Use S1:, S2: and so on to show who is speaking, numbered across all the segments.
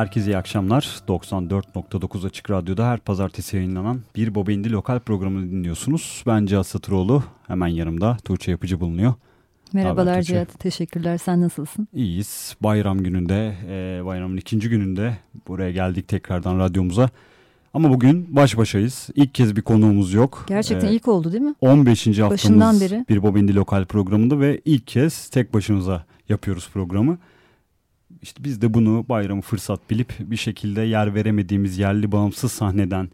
S1: Herkese iyi akşamlar. 94.9 Açık Radyo'da her pazartesi yayınlanan Bir Bobendi lokal programını dinliyorsunuz. Ben Cihat Satıroğlu. Hemen yanımda Tuğçe Yapıcı bulunuyor.
S2: Merhabalar? Cihat. Teşekkürler. Sen nasılsın?
S1: İyiyiz. Bayram gününde, e, bayramın ikinci gününde buraya geldik tekrardan radyomuza. Ama bugün baş başayız. İlk kez bir konuğumuz yok.
S2: Gerçekten
S1: E,
S2: ilk oldu değil mi?
S1: 15. haftamız
S2: Başından beri.
S1: bir Bobendi lokal programında ve ilk kez tek başımıza yapıyoruz programı. İşte biz de bunu bayramı fırsat bilip bir şekilde yer veremediğimiz yerli bağımsız sahneden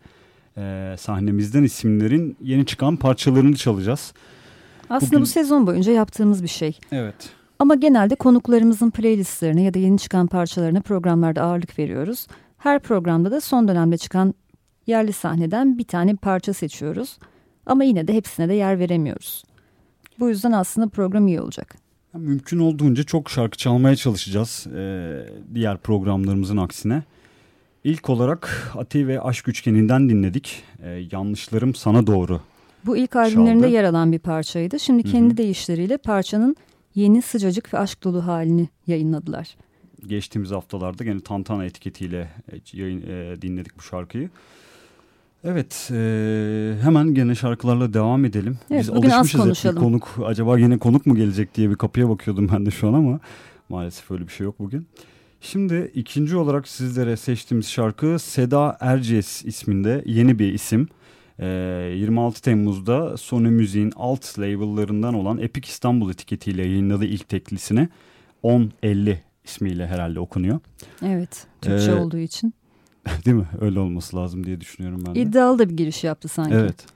S1: e, sahnemizden isimlerin yeni çıkan parçalarını çalacağız.
S2: Aslında
S1: Bugün-
S2: bu sezon boyunca yaptığımız bir şey.
S1: Evet.
S2: Ama genelde konuklarımızın playlistlerine ya da yeni çıkan parçalarına programlarda ağırlık veriyoruz. Her programda da son dönemde çıkan yerli sahneden bir tane parça seçiyoruz. Ama yine de hepsine de yer veremiyoruz. Bu yüzden aslında program iyi olacak.
S1: Mümkün olduğunca çok şarkı çalmaya çalışacağız e, diğer programlarımızın aksine. İlk olarak Ati ve Aşk Üçgeni'nden dinledik. E, Yanlışlarım Sana Doğru.
S2: Bu ilk albümlerinde
S1: Çaldı.
S2: yer alan bir parçaydı. Şimdi
S1: Hı hı.
S2: kendi deyişleriyle parçanın yeni sıcacık ve aşk dolu halini yayınladılar.
S1: geçtiğimiz haftalarda gene Tantana etiketiyle e, yayın, e, dinledik bu şarkıyı. Evet e, hemen gene şarkılarla devam edelim.
S2: Evet,
S1: Biz alışmışız hep bir
S2: konuşalım.
S1: konuk acaba yine konuk mu gelecek diye bir kapıya bakıyordum ben de şu an ama maalesef öyle bir şey yok bugün. Şimdi ikinci olarak sizlere seçtiğimiz şarkı Seda Erciyes isminde yeni bir isim. Ee, 26 Temmuz'da Sony Müziğin alt label'larından olan Epic İstanbul etiketiyle yayınladığı ilk teklisini 1050 ismiyle herhalde okunuyor.
S2: Evet. Türkçe
S1: Ee,
S2: olduğu için.
S1: Değil mi? Öyle olması lazım diye düşünüyorum ben de.
S2: İddialı da bir giriş yaptı sanki.
S1: Evet.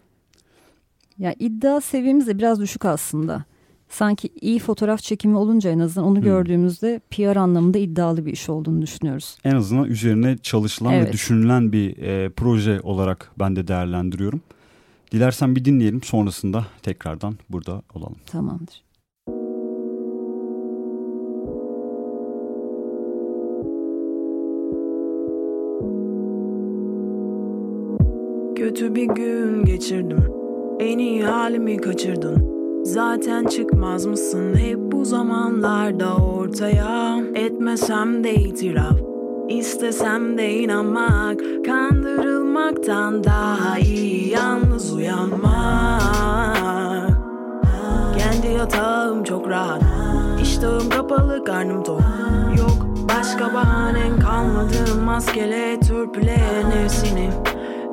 S2: Ya iddia seviyemiz de biraz düşük aslında. Sanki iyi fotoğraf çekimi olunca en azından onu
S1: Hmm.
S2: gördüğümüzde PR anlamında iddialı bir iş olduğunu düşünüyoruz.
S1: En azından üzerine çalışılan ve
S2: Evet.
S1: düşünülen bir e, proje olarak ben de değerlendiriyorum. Dilersen bir dinleyelim sonrasında tekrardan burada olalım.
S2: Tamamdır.
S3: Kötü bir gün geçirdim. En iyi halimi kaçırdın. Zaten çıkmaz mısın? Hep bu zamanlarda ortaya Etmesem de itiraf İstesem de inanmak Kandırılmaktan daha iyi yalnız uyanmak. Kendi yatağım çok rahat. İştahım kapalı karnım tok. Yok başka bahanen kalmadı. Maskele törpüleyen nefsini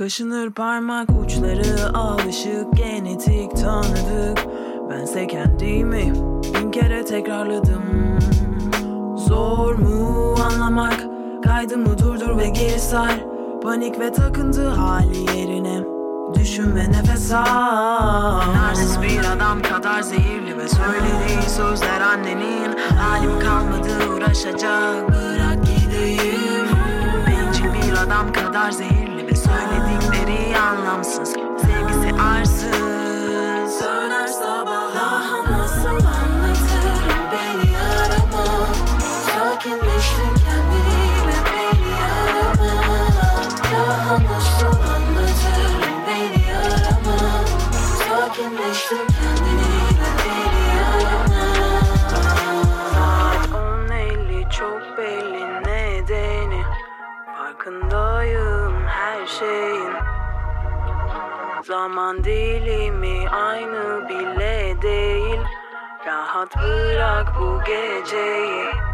S3: Kaşınır parmak uçları alışık genetik tanıdık. Bense kendimi bin kere tekrarladım. Zor mu anlamak? Kaydımı durdur ve geri sar. Panik ve takıntı hali yerine Düşün ve nefes al. Narsist bir adam kadar zehirli ve söylediği sözler annenin. Halim kalmadı uğraşacak bırak gideyim. Bencil bir adam kadar zehirli ve Zaman dilimi aynı bile değil. Rahat bırak bu geceyi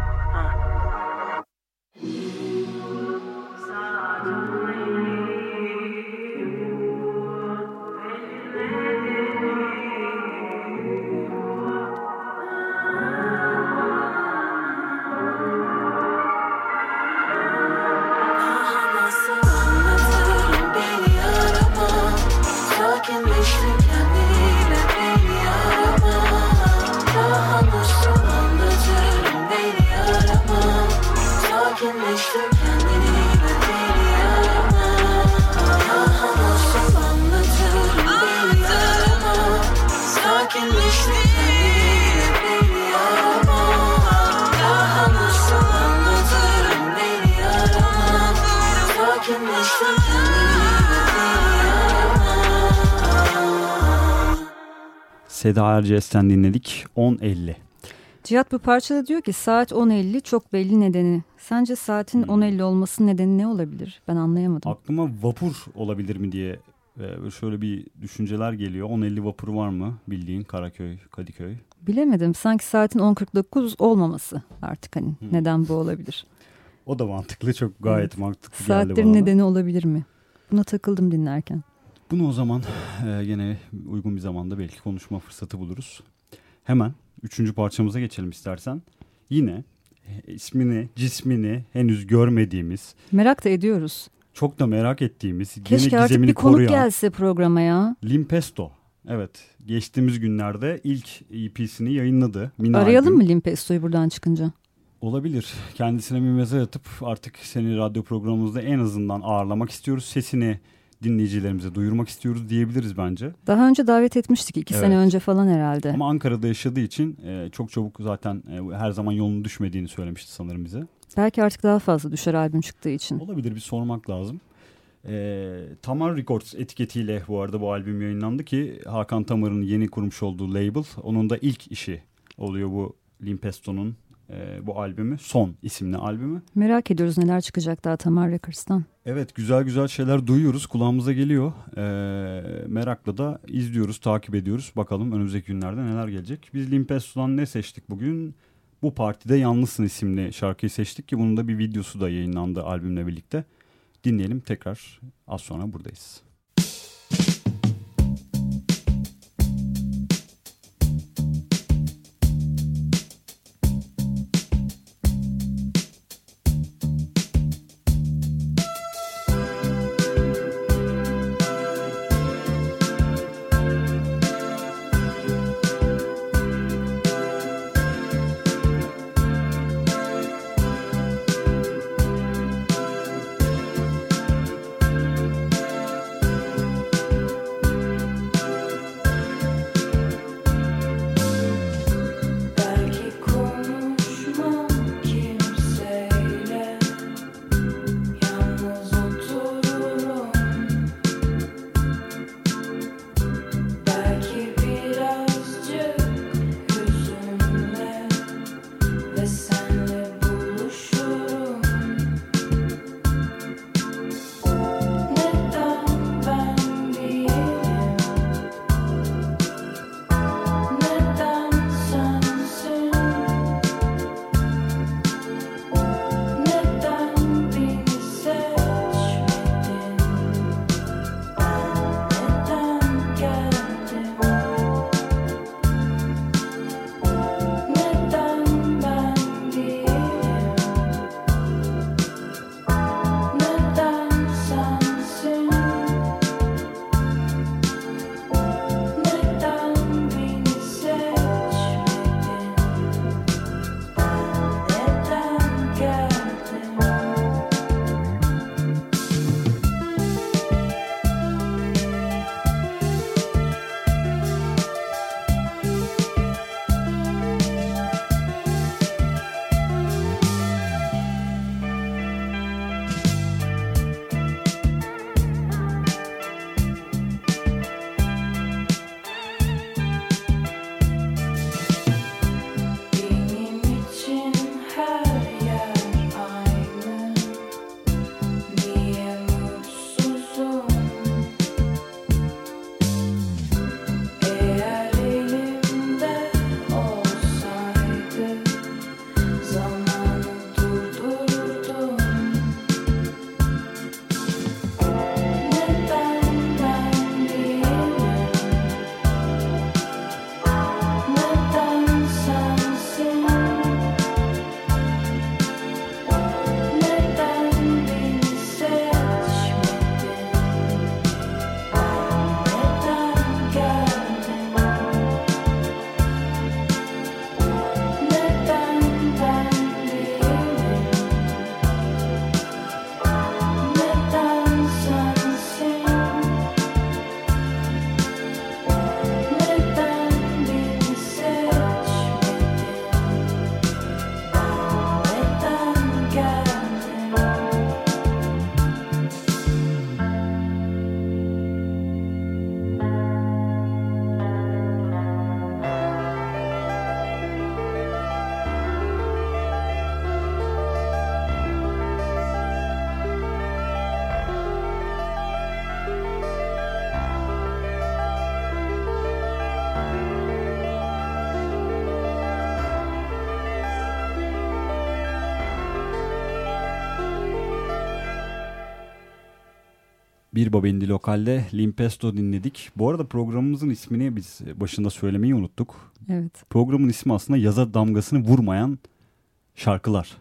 S1: Seda Erciyes'ten dinledik 1050.
S2: Cihat bu parçada diyor ki saat 10.50 çok belli nedeni. Sence saatin
S1: Hmm.
S2: 10.50 olmasının nedeni ne olabilir? Ben anlayamadım.
S1: Aklıma vapur olabilir mi diye e, şöyle bir düşünceler geliyor. 1050 vapuru var mı bildiğin Karaköy, Kadıköy?
S2: Bilemedim. Sanki saatin 10.49 olmaması artık hani
S1: Hmm.
S2: neden bu olabilir?
S1: O da mantıklı çok gayet mantıklı geldi
S2: Saatlerin
S1: bana.
S2: nedeni olabilir mi? Buna takıldım dinlerken.
S1: Bunu o zaman e, gene uygun bir zamanda belki konuşma fırsatı buluruz. Hemen üçüncü parçamıza geçelim istersen. Yine e, ismini, cismini henüz görmediğimiz,
S2: Merak da ediyoruz.
S1: çok da merak ettiğimiz,
S2: Keşke
S1: yine
S2: artık bir konuk
S1: koruyan
S2: gelse programa ya.
S1: Limpesto. Evet, geçtiğimiz günlerde ilk EP'sini yayınladı. Mini
S2: Arayalım
S1: albüm.
S2: mı Limpesto'yu buradan çıkınca?
S3: Olabilir. Kendisine bir mesaj atıp artık seni radyo programımızda en azından ağırlamak istiyoruz. Sesini dinleyicilerimize duyurmak istiyoruz diyebiliriz bence.
S2: Daha önce davet etmiştik iki
S3: Evet.
S2: sene önce falan herhalde.
S3: Ama Ankara'da yaşadığı için e, çok çabuk zaten e, her zaman yolunu düşmediğini söylemişti sanırım bize.
S2: Belki artık daha fazla düşer albüm çıktığı için.
S3: Olabilir bir sormak lazım. E, Tamar Records etiketiyle bu arada bu albüm yayınlandı ki Hakan Tamar'ın yeni kurmuş olduğu label. Onun da ilk işi oluyor bu Limpesto'nun e, bu albümü. Son isimli albümü.
S2: Merak ediyoruz neler çıkacak daha Tamar Records'tan.
S3: Evet güzel güzel şeyler duyuyoruz. Kulağımıza geliyor. E, merakla da izliyoruz, takip ediyoruz. Bakalım önümüzdeki günlerde neler gelecek. Biz Limpesto'dan ne seçtik bugün? Bu Partide Yalnızsın isimli şarkıyı seçtik ki bunun da bir videosu da yayınlandı albümle birlikte. Dinleyelim tekrar az sonra buradayız. Bir Babendi Lokal'de Limpesto dinledik. Bu arada programımızın ismini biz başında söylemeyi unuttuk.
S2: Evet.
S3: Programın ismi aslında yaza damgasını vurmayan şarkılar.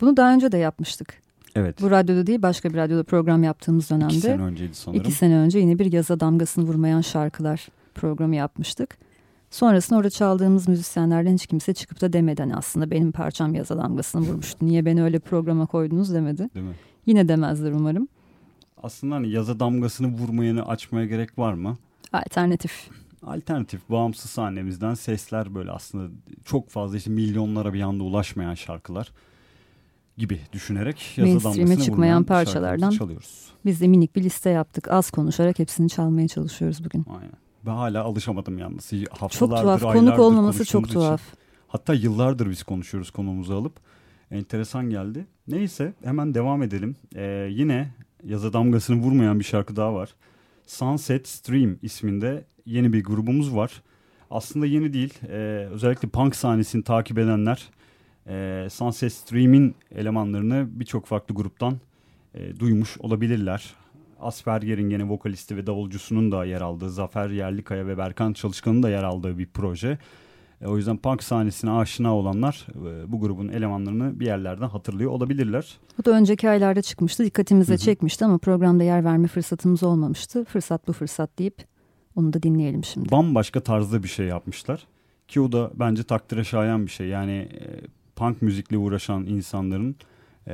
S2: Bunu daha önce de yapmıştık.
S3: Evet.
S2: Bu radyoda değil başka bir radyoda program yaptığımız dönemde.
S3: İki sene önceydi sanırım.
S2: İki sene önce yine bir yaza damgasını vurmayan şarkılar programı yapmıştık. Sonrasında orada çaldığımız müzisyenlerden hiç kimse çıkıp da demeden aslında benim parçam yaza damgasını vurmuştu. Niye beni öyle programa koydunuz demedi.
S1: Değil mi?
S2: Yine demezler umarım.
S1: Aslında hani yaza damgasını vurmayanı açmaya gerek var mı?
S2: Alternatif.
S1: Alternatif, bağımsız sahnemizden sesler böyle aslında çok fazla işte milyonlara bir anda ulaşmayan şarkılar gibi düşünerek yaza
S2: Mainstream'e
S1: damgasını
S2: çıkmayan parçalardan
S1: çalıyoruz.
S2: Biz de minik bir liste yaptık. Az konuşarak hepsini çalmaya çalışıyoruz bugün.
S1: Aynen. Ben hala alışamadım yalnız.
S2: Çok
S1: Haftalardır,
S2: tuhaf. Konuk olmaması çok
S1: konuştuğumuz için.
S2: tuhaf.
S1: Hatta yıllardır biz konuşuyoruz konumuzu alıp. Enteresan geldi. Neyse hemen devam edelim. Ee, yine yaza damgasını vurmayan bir şarkı daha var. Sunset Stream isminde yeni bir grubumuz var. Aslında yeni değil. Ee, özellikle punk sahnesini takip edenler e, Sunset Stream'in elemanlarını birçok farklı gruptan e, duymuş olabilirler. Asperger'in gene vokalisti ve davulcusunun da yer aldığı, Zafer Yerlikaya ve Berkan Çalışkan'ın da yer aldığı bir proje. E, o yüzden punk sahnesine aşina olanlar e, bu grubun elemanlarını bir yerlerden hatırlıyor olabilirler.
S2: Bu da önceki aylarda çıkmıştı. Dikkatimizi
S1: Hı hı.
S2: çekmişti ama programda yer verme fırsatımız olmamıştı. Fırsat bu fırsat deyip onu da dinleyelim şimdi.
S1: Bambaşka tarzda bir şey yapmışlar. Ki o da bence takdire şayan bir şey. Yani e, punk müzikle uğraşan insanların e,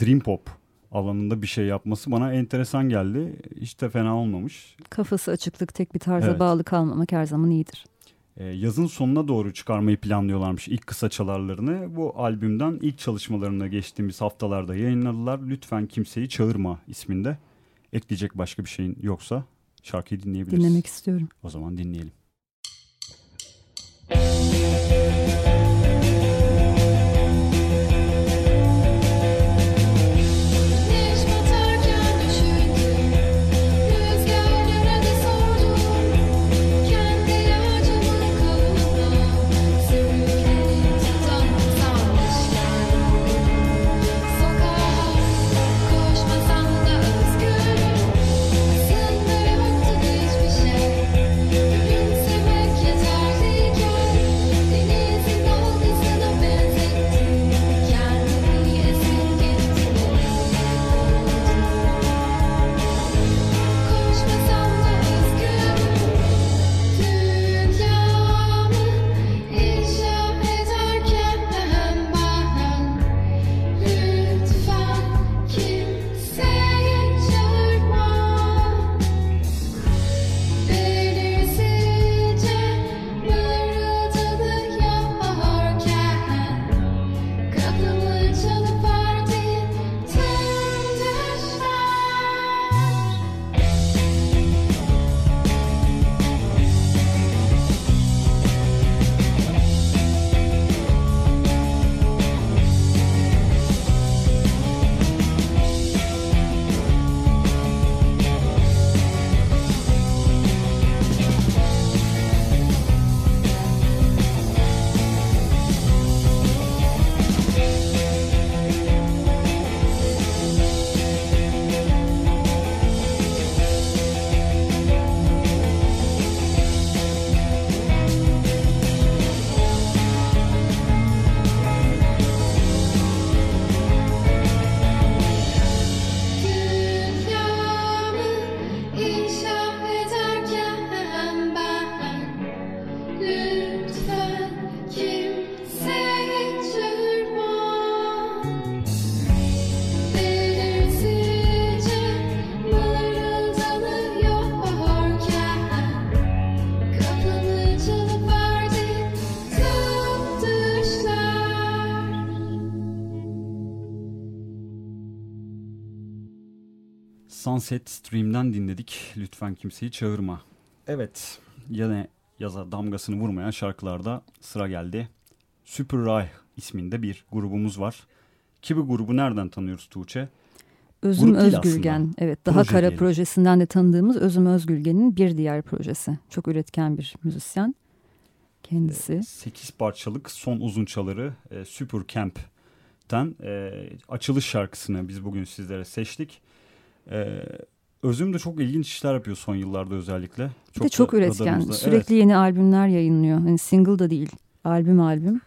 S1: dream pop alanında bir şey yapması bana enteresan geldi. Hiç de fena olmamış.
S2: Kafası açıklık tek bir tarza
S1: Evet.
S2: bağlı kalmamak her zaman iyidir.
S1: E, yazın sonuna doğru çıkarmayı planlıyorlarmış ilk kısa çalarlarını. Bu albümden ilk çalışmalarına geçtiğimiz haftalarda yayınladılar. Lütfen kimseyi çağırma isminde. Ekleyecek başka bir şeyin yoksa şarkıyı dinleyebiliriz.
S2: Dinlemek istiyorum.
S1: O zaman dinleyelim.
S4: Güneş
S1: Sunset Stream'den dinledik. Lütfen kimseyi çağırma. Evet, yine yaza damgasını vurmayan şarkılarda sıra geldi. Super Ray isminde bir grubumuz var. Ki bu grubu nereden tanıyoruz Tuğçe?
S2: Özüm
S1: Grup
S2: Özgülgen. Evet, daha
S1: Proje
S2: kara
S1: diyelim.
S2: projesinden de tanıdığımız Özüm Özgülgen'in bir diğer projesi. Çok üretken bir müzisyen kendisi.
S1: 8 parçalık son uzun çaları e, Super Camp'ten e, açılış şarkısını biz bugün sizlere seçtik. E, Özüm de çok ilginç işler yapıyor son yıllarda özellikle.
S2: Bir de çok üretken. Sürekli
S1: Evet.
S2: yeni albümler yayınlıyor. Hani single da değil. Albüm albüm.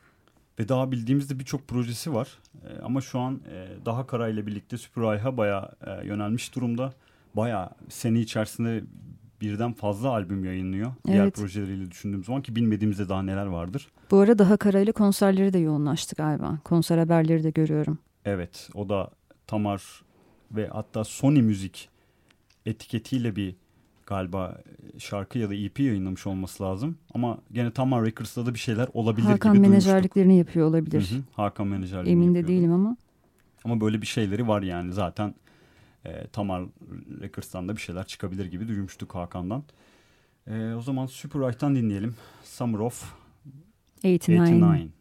S1: Ve daha bildiğimizde birçok projesi var. E, ama şu an e, daha Kara ile birlikte Super Ayha bayağı e, yönelmiş durumda. Bayağı sene içerisinde birden fazla albüm yayınlıyor. Diğer
S2: Evet.
S1: projeleriyle düşündüğüm zaman ki bilmediğimizde daha neler vardır.
S2: Bu arada daha karayla konserleri de yoğunlaştı galiba. Konser haberleri de görüyorum.
S1: Evet o da Tamar ve hatta Sony Müzik etiketiyle bir galiba şarkı ya da EP yayınlamış olması lazım. Ama gene Tamar Records'ta da bir şeyler olabilir
S2: Hakan
S1: gibi
S2: menajerliklerini yapıyor
S1: duymuştuk.
S2: olabilir.
S1: Hı hı, Hakan menajerliğini
S2: Emin de değilim ama.
S1: Ama böyle bir şeyleri var yani zaten e, Tamar Records'tan da bir şeyler çıkabilir gibi duymuştuk Hakan'dan. E, o zaman Super Right'tan dinleyelim. Summer of
S2: 89.
S1: 89.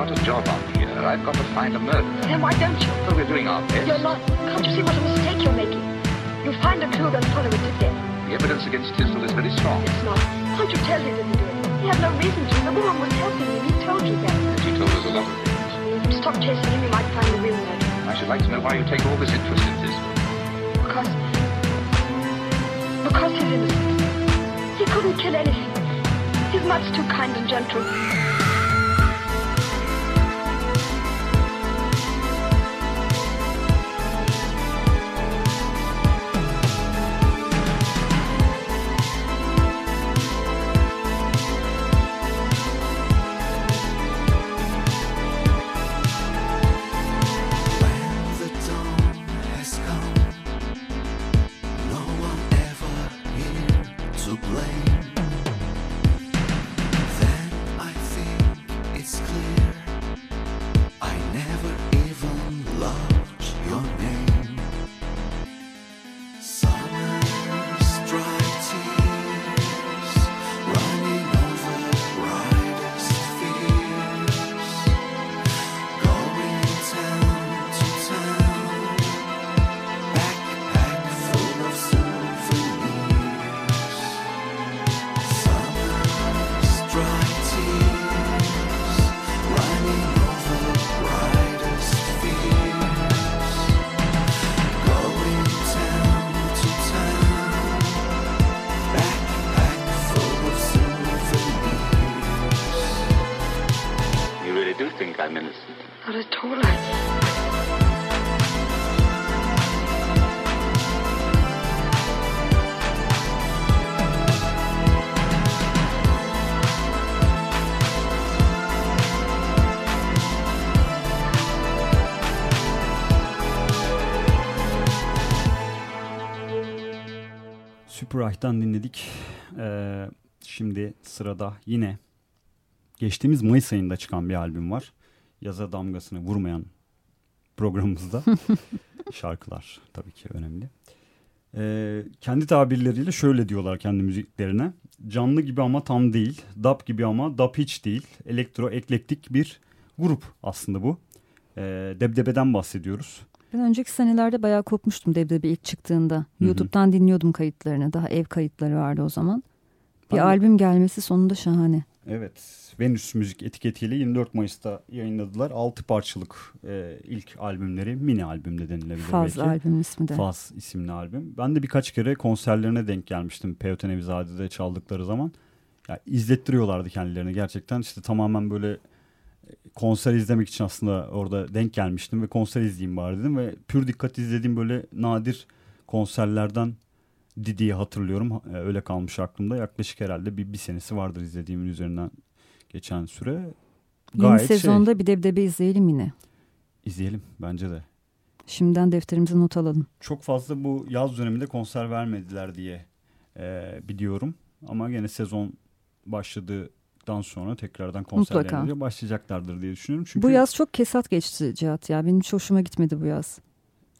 S5: Got a job on here. I've got to find a murderer.
S6: Then why don't you?
S5: So we're doing our best.
S6: You're not. Can't you see what a mistake you're making? You find a clue, then follow it to death.
S5: The evidence against Tisdall is very strong.
S6: It's not. Can't you tell he didn't do it? He had no reason to. The woman was helping him. He told you that.
S5: She told us a lot of things.
S6: Stop chasing him, you might find the real murderer.
S5: I should like to know why you take all this interest in Tisdall.
S6: Because... Because he's innocent. He couldn't kill anything. He's much too kind and gentle.
S1: Right'tan dinledik. Ee, şimdi sırada yine geçtiğimiz Mayıs ayında çıkan bir albüm var. Yaza damgasını vurmayan programımızda. Şarkılar tabii ki önemli. Ee, kendi tabirleriyle şöyle diyorlar kendi müziklerine. Canlı gibi ama tam değil. Dap gibi ama dap hiç değil. Elektro eklektik bir grup aslında bu. Ee, Debdebe'den bahsediyoruz.
S2: Ben önceki senelerde bayağı kopmuştum Debdebe ilk çıktığında.
S1: hı.
S2: YouTube'dan dinliyordum kayıtlarını. Daha ev kayıtları vardı o zaman. Bir
S1: de-
S2: albüm gelmesi sonunda şahane.
S1: Evet. Venüs Müzik etiketiyle 24 Mayıs'ta yayınladılar. 6 parçalık e, ilk albümleri. Mini albüm de denilebilir
S2: Faz
S1: belki.
S2: albümün ismi de.
S1: Faz isimli albüm. Ben de birkaç kere konserlerine denk gelmiştim. Peyot Nevizade'de çaldıkları zaman. Ya izlettiriyorlardı kendilerini gerçekten. İşte tamamen böyle konser izlemek için aslında orada denk gelmiştim ve konser izleyeyim bari dedim ve pür dikkat izlediğim böyle nadir konserlerden Didi'yi hatırlıyorum. E, Öyle kalmış aklımda. Yaklaşık herhalde bir, bir senesi vardır izlediğimin üzerinden geçen süre.
S2: Yeni
S1: Gayet şey,
S2: sezonda bir Debdebe izleyelim yine.
S1: izleyelim bence de.
S2: Şimdiden defterimize not alalım.
S1: çok fazla bu yaz döneminde konser vermediler diye e, biliyorum. Ama gene sezon başladıktan sonra tekrardan konserlerine başlayacaklardır diye düşünüyorum. Çünkü
S2: Bu yaz çok kesat geçti Cihat ya. Benim hiç hoşuma gitmedi bu yaz.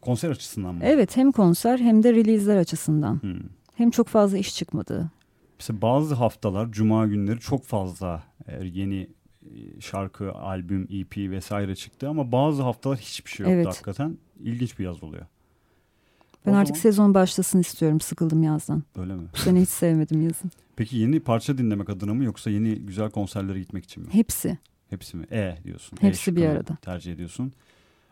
S1: konser açısından mı?
S2: Evet hem konser hem de release'ler açısından.
S1: Hmm.
S2: Hem çok fazla iş çıkmadı.
S1: Mesela bazı haftalar, cuma günleri çok fazla e, yeni e, şarkı, albüm, EP vesaire çıktı. Ama bazı haftalar hiçbir şey yoktu
S2: Evet.
S1: hakikaten. İlginç bir yaz oluyor.
S2: Ben
S1: O
S2: artık
S1: zaman-
S2: sezon başlasın istiyorum. Sıkıldım yazdan.
S1: Öyle mi?
S2: Bu sene hiç sevmedim yazın.
S1: Peki yeni parça dinlemek adına mı yoksa yeni güzel konserlere gitmek için mi?
S2: Hepsi.
S1: Hepsi mi? E diyorsun. E
S2: Hepsi bir
S1: şıkkını
S2: arada.
S1: Tercih ediyorsun.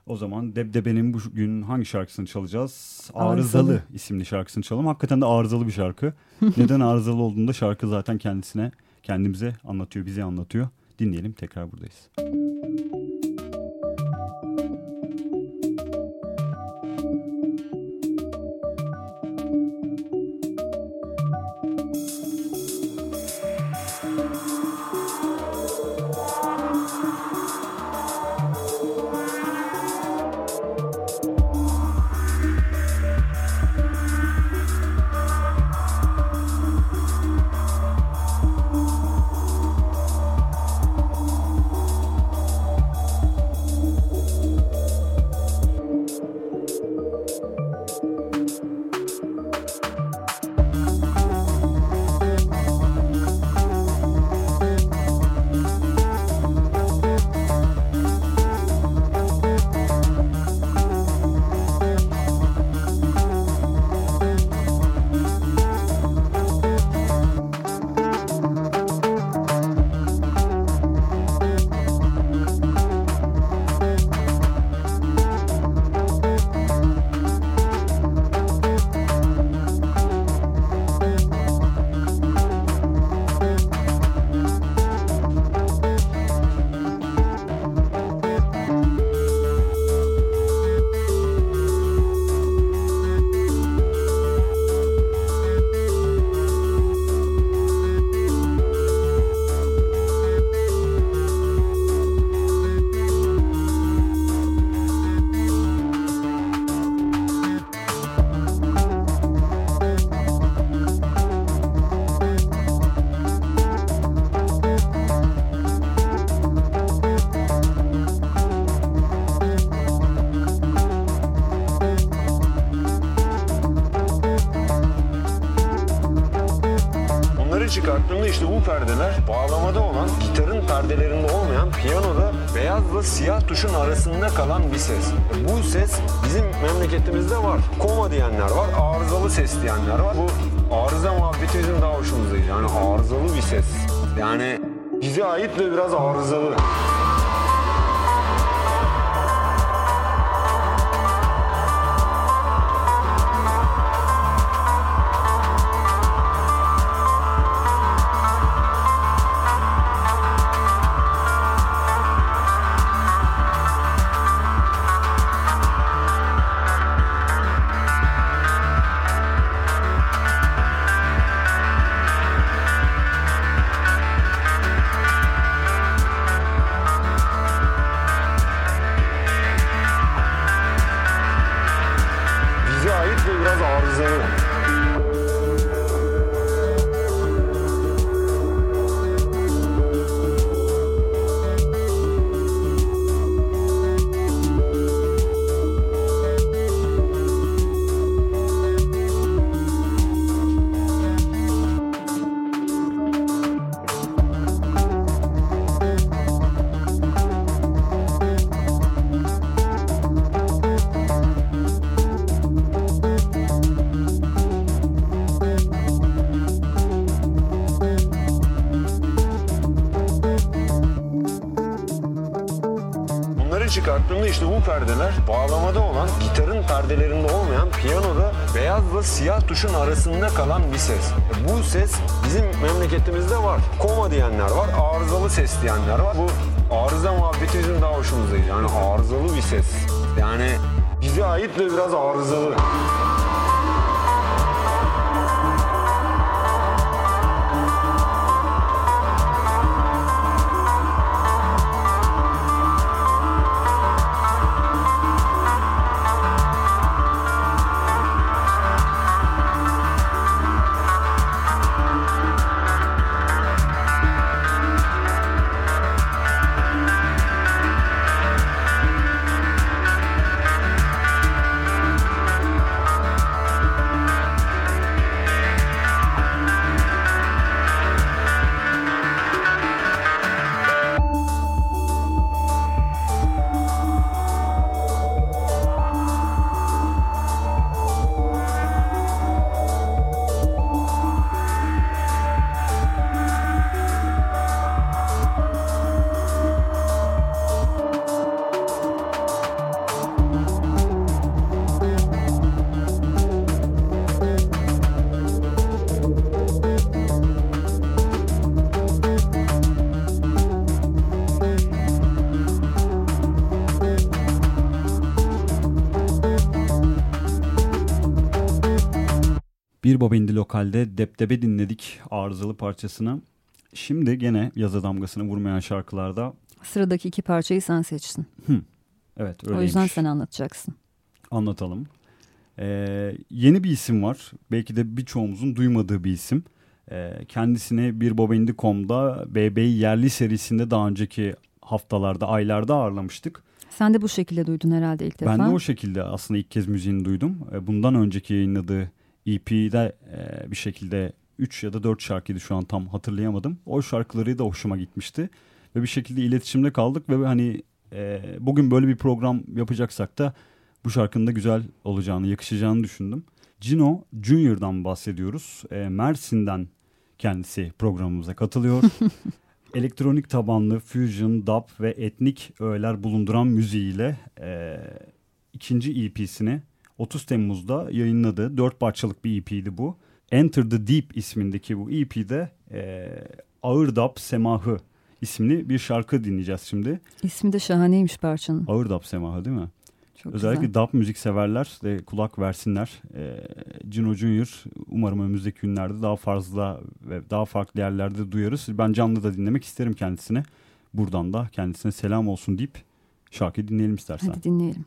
S1: O zaman Debdebe'nin bu gün hangi şarkısını çalacağız?
S2: Arızalı.
S1: Arızalı, isimli şarkısını çalalım. Hakikaten de arızalı bir şarkı. Neden arızalı olduğunda şarkı zaten kendisine, kendimize anlatıyor, bize anlatıyor. Dinleyelim tekrar buradayız.
S7: Onları işte bu perdeler bağlamada olan gitarın perdelerinde olmayan piyanoda beyazla siyah tuşun arasında kalan bir ses. E, Bu ses bizim memleketimizde var. Koma diyenler var, arızalı ses diyenler var. Bu arıza muhabbeti bizim daha hoşumuza gidiyor. Yani arızalı bir ses. Yani bize ait de biraz arızalı.
S1: Bir Baba İndi Lokal'de Depdebe dinledik arızalı parçasını. Şimdi gene yazı damgasını vurmayan şarkılarda
S2: Sıradaki iki parçayı sen seçtin.
S1: evet
S2: O yüzden
S1: öyleymiş.
S2: sen anlatacaksın.
S1: anlatalım. Ee, yeni bir isim var. Belki de birçoğumuzun duymadığı bir isim. Ee, kendisini bir Babaindi.com'da BB'yi yerli serisinde daha önceki haftalarda, aylarda ağırlamıştık.
S2: Sen de bu şekilde duydun herhalde ilk defa.
S1: Ben de o şekilde aslında ilk kez müziğini duydum. Ee, Bundan önceki yayınladığı EP'de e, bir şekilde 3 ya da 4 şarkıydı şu an tam hatırlayamadım. O şarkıları da hoşuma gitmişti. Ve bir şekilde iletişimde kaldık ve hani e, bugün böyle bir program yapacaksak da bu şarkının da güzel olacağını, yakışacağını düşündüm. Cino Junior'dan bahsediyoruz. E, Mersin'den kendisi programımıza katılıyor. Elektronik tabanlı fusion, dub ve etnik öğeler bulunduran müziğiyle e, ikinci EP'sini 30 Temmuz'da yayınladı. Dört parçalık bir EP'ydi bu. Enter the Deep ismindeki bu EP'de e, Ağır Dub Semahı isimli bir şarkı dinleyeceğiz şimdi.
S2: İsmi de şahaneymiş parçanın.
S1: Ağır Dub Semahı değil mi?
S2: Çok
S1: Özellikle
S2: güzel.
S1: dub müzik severler de kulak versinler. E, Cino Junior umarım önümüzdeki günlerde daha fazla ve daha farklı yerlerde duyarız. Ben canlı da dinlemek isterim kendisini. Buradan da kendisine selam olsun deyip şarkıyı dinleyelim istersen.
S2: Hadi dinleyelim.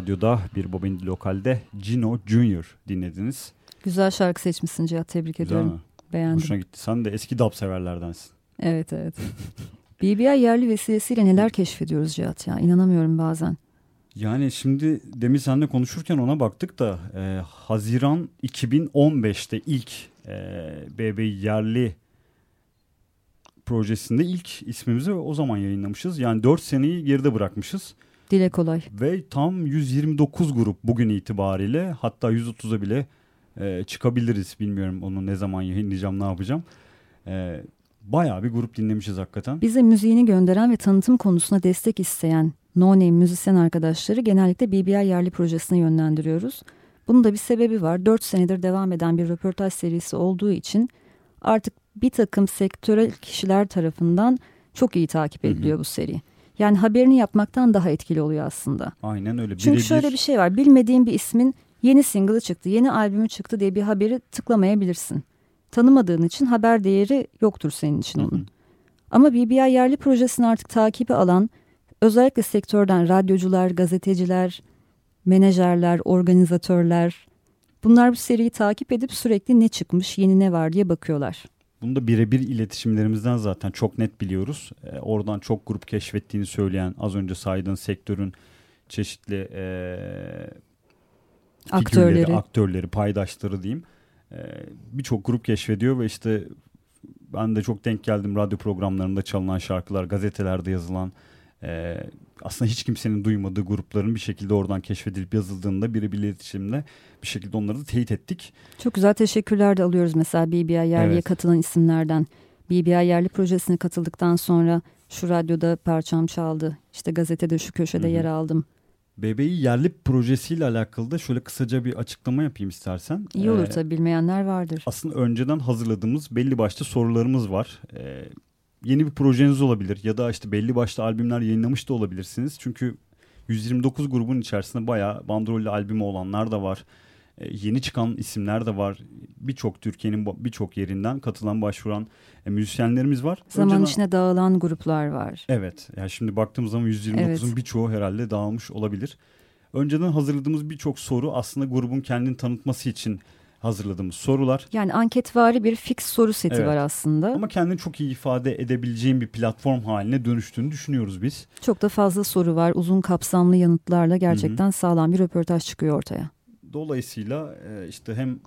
S1: Radyo'da bir Bobindi Lokal'de Gino Junior dinlediniz.
S2: Güzel şarkı seçmişsin Cihat. Tebrik
S1: Güzel
S2: ediyorum.
S1: mi?
S2: Beğendim.
S1: Hoşuna gitti. Sen de eski dub severlerdensin.
S2: Evet evet. BBI yerli vesilesiyle neler keşfediyoruz Cihat ya. İnanamıyorum bazen.
S1: Yani şimdi demin seninle konuşurken ona baktık da e, Haziran 2015'te ilk e, BB yerli projesinde ilk ismimizi o zaman yayınlamışız. Yani 4 seneyi geride bırakmışız.
S2: Dile kolay.
S1: Ve tam 129 grup bugün itibariyle hatta 130'a bile e, çıkabiliriz. Bilmiyorum onu ne zaman yayınlayacağım ne yapacağım. E, bayağı bir grup dinlemişiz hakikaten.
S2: Bize müziğini gönderen ve tanıtım konusuna destek isteyen no name müzisyen arkadaşları genellikle BBI yerli projesine yönlendiriyoruz. Bunun da bir sebebi var. 4 senedir devam eden bir röportaj serisi olduğu için artık bir takım sektörel kişiler tarafından çok iyi takip ediliyor bu seri. Yani haberini yapmaktan daha etkili oluyor aslında.
S1: Aynen öyle.
S2: Çünkü
S1: Birebir-
S2: şöyle bir şey var. Bilmediğin bir ismin yeni single'ı çıktı, yeni albümü çıktı diye bir haberi tıklamayabilirsin. Tanımadığın için haber değeri yoktur senin için onun. Ama BBI yerli projesini artık takibi alan özellikle sektörden radyocular, gazeteciler, menajerler, organizatörler bunlar bu seriyi takip edip sürekli ne çıkmış, yeni ne var diye bakıyorlar.
S1: Bunu da birebir iletişimlerimizden zaten çok net biliyoruz. Ee, oradan çok grup keşfettiğini söyleyen az önce saydığın sektörün çeşitli ee,
S2: Aktörleri.
S1: figürleri, aktörleri, paydaşları diyeyim. Ee, Birçok grup keşfediyor ve işte ben de çok denk geldim radyo programlarında çalınan şarkılar, gazetelerde yazılan ee, aslında hiç kimsenin duymadığı grupların bir şekilde oradan keşfedilip yazıldığında birebir iletişimle bir şekilde onları da teyit ettik.
S2: Çok güzel teşekkürler de alıyoruz mesela BBI yerliye
S1: Evet.
S2: katılan isimlerden. BBI yerli projesine katıldıktan sonra şu radyoda parçam çaldı. İşte gazetede şu köşede
S1: Hı hı.
S2: yer aldım.
S1: BB'yi yerli projesiyle alakalı da şöyle kısaca bir açıklama yapayım istersen.
S2: İyi olur
S1: Ee,
S2: tabii bilmeyenler vardır.
S1: Aslında önceden hazırladığımız belli başlı sorularımız var. Ee, yeni bir projeniz olabilir ya da işte belli başlı albümler yayınlamış da olabilirsiniz. Çünkü 129 grubun içerisinde bayağı bandrollü albümü olanlar da var. Ee, yeni çıkan isimler de var. Birçok Türkiye'nin birçok yerinden katılan başvuran e, müzisyenlerimiz var.
S2: Zaman
S1: Önceden-
S2: içine dağılan gruplar var.
S1: Evet. Yani şimdi baktığımız zaman 129'un
S2: Evet.
S1: birçoğu herhalde dağılmış olabilir. Önceden hazırladığımız birçok soru aslında grubun kendini tanıtması için hazırladığımız sorular.
S2: Yani anketvari bir fix soru seti
S1: Evet.
S2: var aslında.
S1: Ama kendini çok iyi ifade edebileceğin bir platform haline dönüştüğünü düşünüyoruz biz.
S2: Çok da fazla soru var. Uzun kapsamlı yanıtlarla gerçekten sağlam bir röportaj çıkıyor ortaya.
S1: Dolayısıyla e, işte hem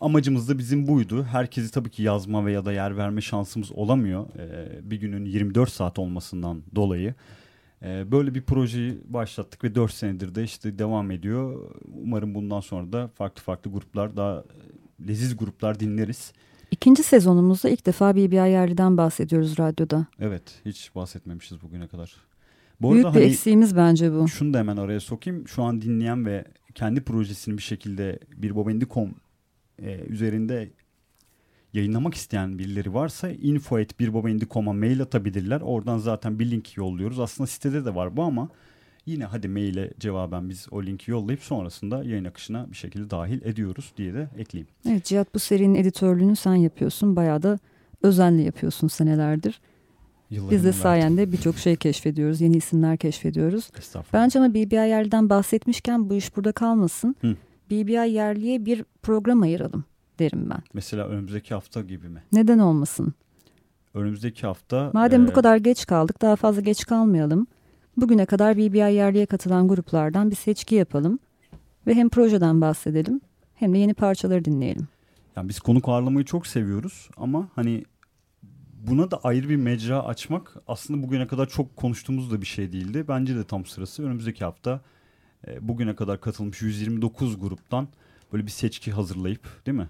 S1: amacımız da bizim buydu. Herkesi tabii ki yazma ve ya da yer verme şansımız olamıyor. E, bir günün 24 saat olmasından dolayı. E, Böyle bir projeyi başlattık ve 4 senedir de işte devam ediyor. Umarım bundan sonra da farklı farklı gruplar daha leziz gruplar dinleriz.
S2: İkinci sezonumuzda ilk defa BBI yerliden bahsediyoruz radyoda.
S1: Evet hiç bahsetmemişiz bugüne kadar. Bu
S2: Büyük bir
S1: hani
S2: eksiğimiz bence bu.
S1: şunu da hemen araya sokayım. Şu an dinleyen ve kendi projesini bir şekilde bir bobendi.com e, üzerinde yayınlamak isteyen birileri varsa info.birbobendi.com'a mail atabilirler. Oradan zaten bir link yolluyoruz. Aslında sitede de var bu ama yine hadi maile cevaben biz o linki yollayıp sonrasında yayın akışına bir şekilde dahil ediyoruz diye de ekleyeyim.
S2: Evet Cihat bu serinin editörlüğünü sen yapıyorsun. Bayağı da özenle yapıyorsun senelerdir.
S1: Yıllarını
S2: Biz de
S1: verdim.
S2: sayende birçok şey keşfediyoruz. Yeni isimler keşfediyoruz. Bence ama BBI yerliden bahsetmişken bu iş burada kalmasın.
S1: Hı.
S2: BBI yerliye bir program ayıralım derim ben.
S1: Mesela önümüzdeki hafta gibi mi?
S2: Neden olmasın?
S1: Önümüzdeki hafta
S2: Madem bu
S1: e,
S2: kadar geç kaldık daha fazla geç kalmayalım. Bugüne kadar BBI yerliye katılan gruplardan bir seçki yapalım. Ve hem projeden bahsedelim hem de yeni parçaları dinleyelim.
S1: Yani biz konuk ağırlamayı çok seviyoruz ama hani buna da ayrı bir mecra açmak aslında bugüne kadar çok konuştuğumuz da bir şey değildi. Bence de tam sırası. Önümüzdeki hafta e, bugüne kadar katılmış 129 gruptan böyle bir seçki hazırlayıp değil mi?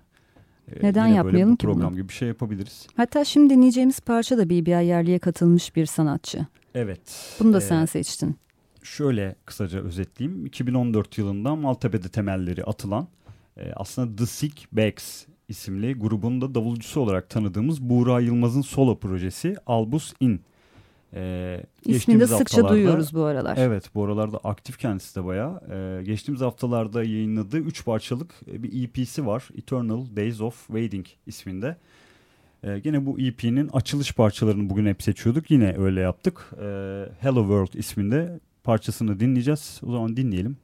S1: E,
S2: Neden yapmayalım
S1: böyle
S2: ki
S1: program
S2: bunu?
S1: gibi bir şey yapabiliriz.
S2: Hatta şimdi dinleyeceğimiz parça da BBI yerliye katılmış bir sanatçı.
S1: Evet.
S2: Bunu da
S1: e,
S2: sen seçtin.
S1: Şöyle kısaca özetleyeyim. 2014 yılında Maltepe'de temelleri atılan e, aslında The Sick Bags isimli grubun da davulcusu olarak tanıdığımız Buğra Yılmaz'ın solo projesi Albus In. E,
S2: İsmini de sıkça duyuyoruz bu aralar.
S1: Evet bu aralarda aktif kendisi de bayağı. E, geçtiğimiz haftalarda yayınladığı 3 parçalık e, bir EP'si var. Eternal Days of Waiting isminde. E, gene bu EP'nin açılış parçalarını bugün hep seçiyorduk. Yine öyle yaptık. E, Hello World isminde parçasını dinleyeceğiz. O zaman dinleyelim.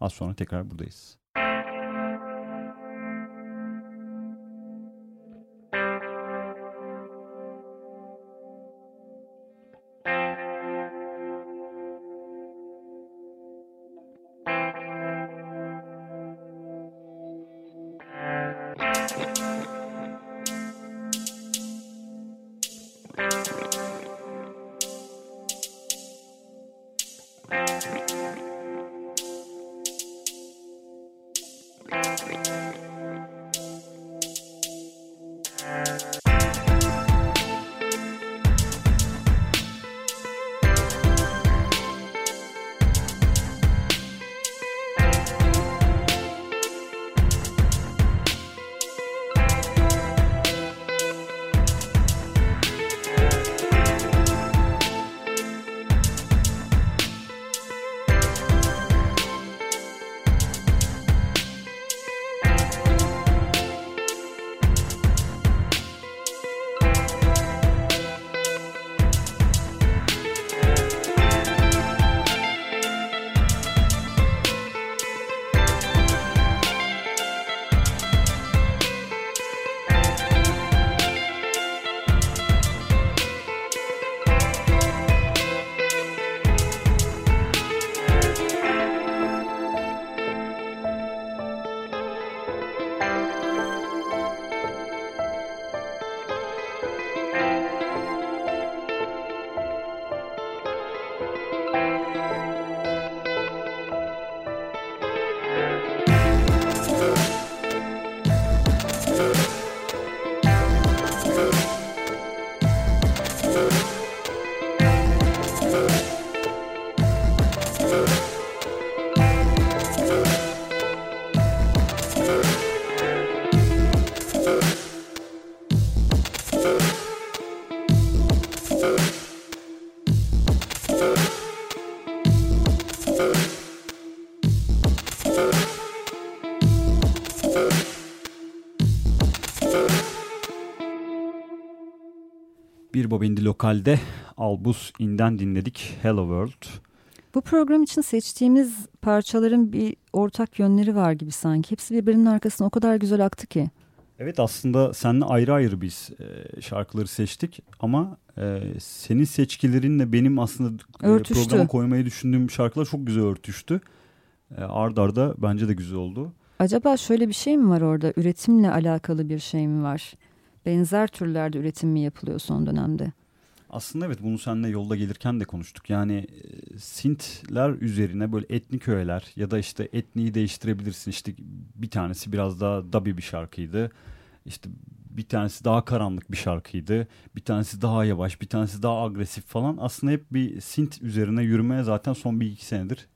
S1: Az sonra tekrar buradayız. Bir Bobindi Lokal'de Albus İn'den dinledik Hello World.
S2: Bu program için seçtiğimiz parçaların bir ortak yönleri var gibi sanki. Hepsi birbirinin arkasına o kadar güzel aktı ki.
S1: Evet aslında seninle ayrı ayrı biz e, şarkıları seçtik ama e, senin seçkilerinle benim aslında e,
S2: Örtüştü.
S1: programa koymayı düşündüğüm şarkılar çok güzel örtüştü. E, ard arda bence de güzel oldu.
S2: Acaba şöyle bir şey mi var orada? Üretimle alakalı bir şey mi var? Benzer türlerde üretim mi yapılıyor son dönemde?
S1: Aslında evet bunu seninle yolda gelirken de konuştuk. Yani e, Sintler üzerine böyle etnik öğeler ya da işte etniği değiştirebilirsin. İşte bir tanesi biraz daha dabi bir şarkıydı. İşte bir tanesi daha karanlık bir şarkıydı. Bir tanesi daha yavaş, bir tanesi daha agresif falan. Aslında hep bir Sint üzerine yürümeye zaten son bir iki senedir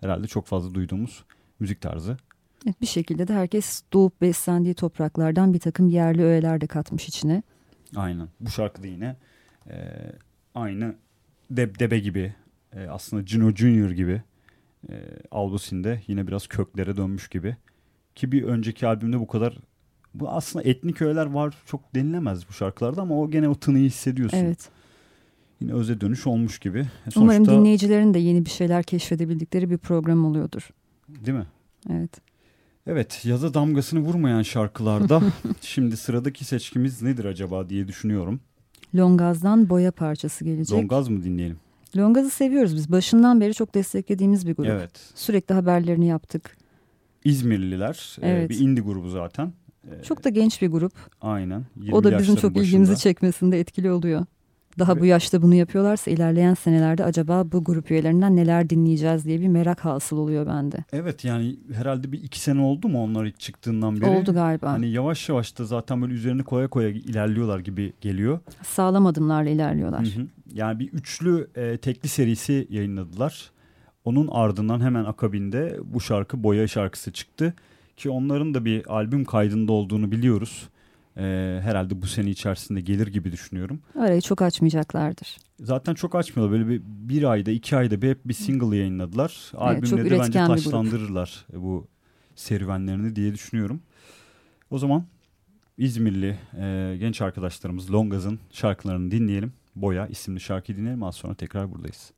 S1: herhalde çok fazla duyduğumuz müzik tarzı.
S2: Evet, bir şekilde de herkes doğup beslendiği topraklardan bir takım yerli öğeler de katmış içine.
S1: Aynen. Bu şarkıda yine e, aynı Deb Debe gibi e, aslında Gino Junior gibi e, Albusin'de yine biraz köklere dönmüş gibi. Ki bir önceki albümde bu kadar bu aslında etnik öğeler var çok denilemez bu şarkılarda ama o gene o tınıyı hissediyorsun.
S2: Evet.
S1: Yine öze dönüş olmuş gibi. E,
S2: Umarım
S1: sonuçta-
S2: dinleyicilerin de yeni bir şeyler keşfedebildikleri bir program oluyordur.
S1: Değil mi?
S2: Evet.
S1: Evet yaza damgasını vurmayan şarkılarda şimdi sıradaki seçkimiz nedir acaba diye düşünüyorum.
S2: Longaz'dan boya parçası gelecek.
S1: Longaz mı dinleyelim?
S2: Longaz'ı seviyoruz biz. Başından beri çok desteklediğimiz bir grup.
S1: Evet.
S2: Sürekli haberlerini yaptık.
S1: İzmirliler. e,
S2: Evet.
S1: bir indie grubu zaten. E,
S2: Çok da genç bir grup.
S1: Aynen. 20
S2: O da bizim çok
S1: başında.
S2: ilgimizi çekmesinde etkili oluyor. Daha
S1: Ve-
S2: bu yaşta bunu yapıyorlarsa ilerleyen senelerde acaba bu grup üyelerinden neler dinleyeceğiz diye bir merak hasıl oluyor bende.
S1: Evet yani herhalde bir iki sene oldu mu onlar ilk çıktığından beri?
S2: Oldu galiba.
S1: Hani yavaş yavaş da zaten böyle üzerine koya koya ilerliyorlar gibi geliyor.
S2: Sağlam adımlarla ilerliyorlar.
S1: Hı hı. Yani bir üçlü e, tekli serisi yayınladılar. Onun ardından hemen akabinde bu şarkı Boya şarkısı çıktı. Ki onların da bir albüm kaydında olduğunu biliyoruz. E, herhalde bu sene içerisinde gelir gibi düşünüyorum.
S2: Arayı çok açmayacaklardır.
S1: Zaten çok açmıyorlar. Böyle bir, bir ayda iki ayda bir hep bir single yayınladılar. Albümle de bence taşlandırırlar bu serüvenlerini diye düşünüyorum. O zaman İzmirli e, genç arkadaşlarımız Longaz'ın şarkılarını dinleyelim. Boya isimli şarkıyı dinleyelim. Az sonra tekrar buradayız.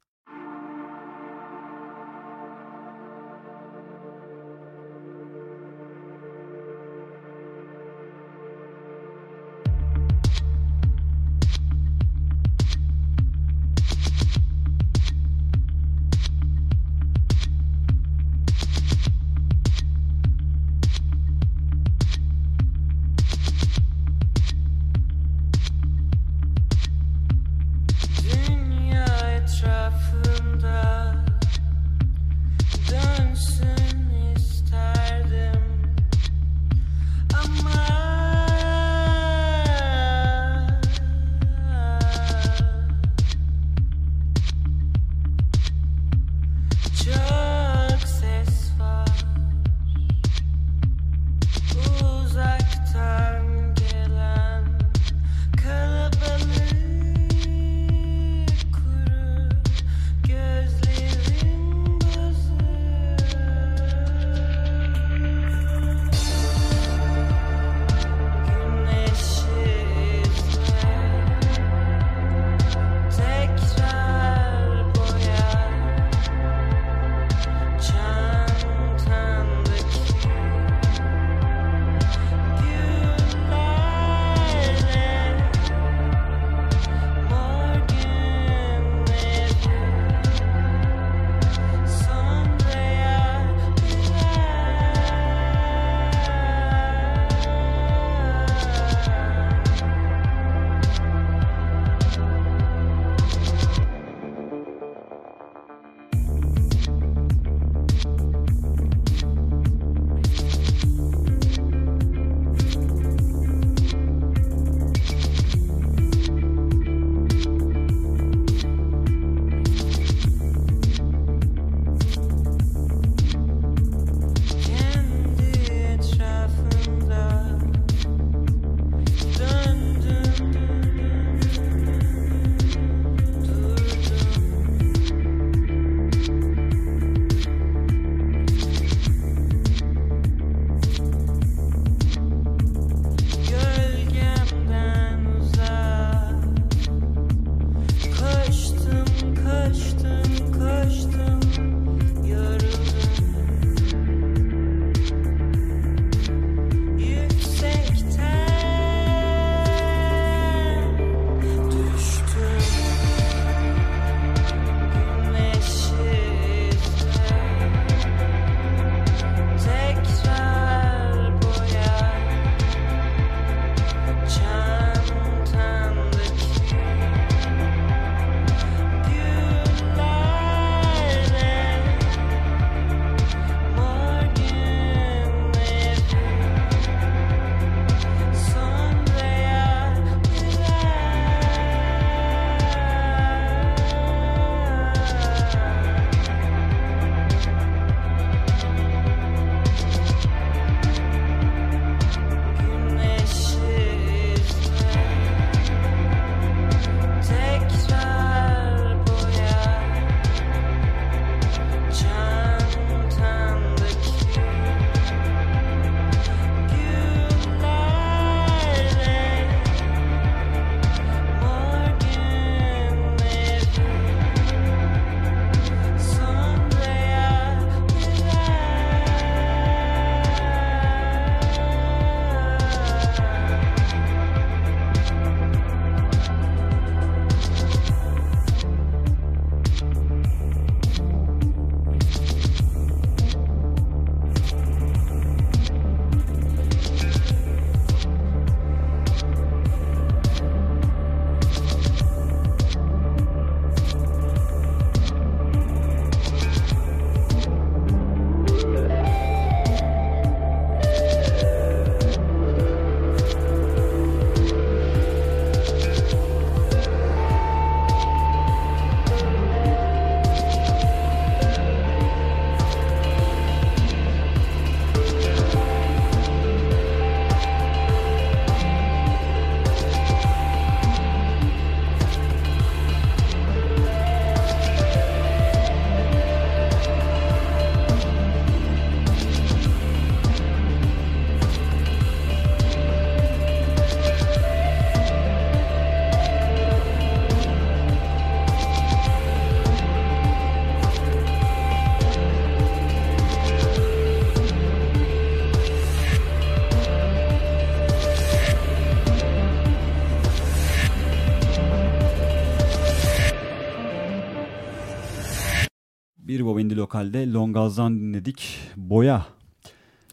S1: Bir Bobendi Lokal'de Longaz'dan dinledik. Boya.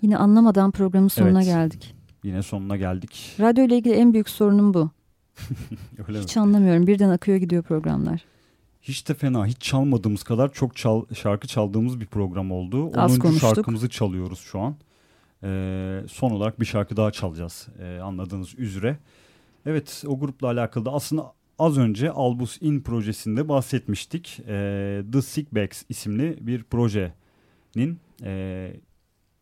S2: Yine anlamadan programın sonuna
S1: Evet.
S2: geldik.
S1: Yine sonuna geldik.
S2: Radyo ile ilgili en büyük sorunum bu.
S1: Öyle mi?
S2: Hiç anlamıyorum. Birden akıyor gidiyor programlar.
S1: Hiç de fena. Hiç çalmadığımız kadar çok çal, şarkı çaldığımız bir program oldu.
S2: Az
S1: 10.
S2: konuştuk.
S1: şarkımızı çalıyoruz şu an. Ee, son olarak bir şarkı daha çalacağız. Ee, anladığınız üzere. Evet o grupla alakalı da aslında az önce Albus In projesinde bahsetmiştik. Ee, The Sick Bags isimli bir projenin e,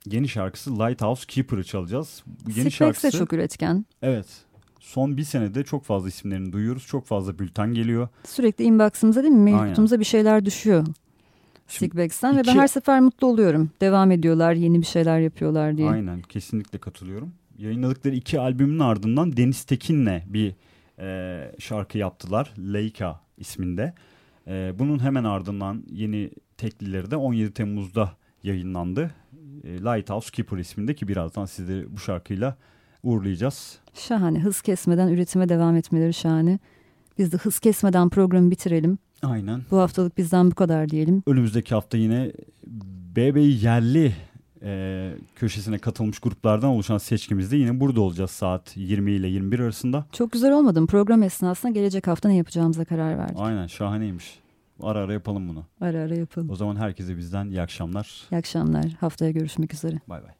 S1: yeni şarkısı Lighthouse Keeper'ı çalacağız. Bu yeni
S2: Six Flags de
S1: şarkısı
S2: çok üretken.
S1: evet son bir senede çok fazla isimlerini duyuyoruz. Çok fazla bülten geliyor.
S2: Sürekli inbox'ımıza değil mi? Mail kutumuza bir şeyler düşüyor. Sickbags'ten ve ben
S1: iki-
S2: her sefer mutlu oluyorum. Devam ediyorlar, yeni bir şeyler yapıyorlar diye.
S1: Aynen kesinlikle katılıyorum. Yayınladıkları iki albümün ardından Deniz Tekin'le bir e, şarkı yaptılar. Leica isminde. E, bunun hemen ardından yeni teklileri de 17 Temmuz'da yayınlandı. E, Lighthouse Keeper isminde ki birazdan sizleri bu şarkıyla uğurlayacağız.
S2: Şahane. Hız kesmeden üretime devam etmeleri şahane. Biz de hız kesmeden programı bitirelim.
S1: Aynen.
S2: Bu haftalık bizden bu kadar diyelim.
S1: Önümüzdeki hafta yine BB yerli e, köşesine katılmış gruplardan oluşan seçkimizde yine burada olacağız saat 20 ile 21 arasında.
S2: Çok güzel olmadı mı? Program esnasında gelecek hafta ne yapacağımıza karar verdik.
S1: Aynen şahaneymiş. Ara ara yapalım bunu.
S2: Ara ara yapalım.
S1: O zaman herkese bizden iyi akşamlar.
S2: İyi akşamlar. Haftaya görüşmek üzere.
S1: Bay bay.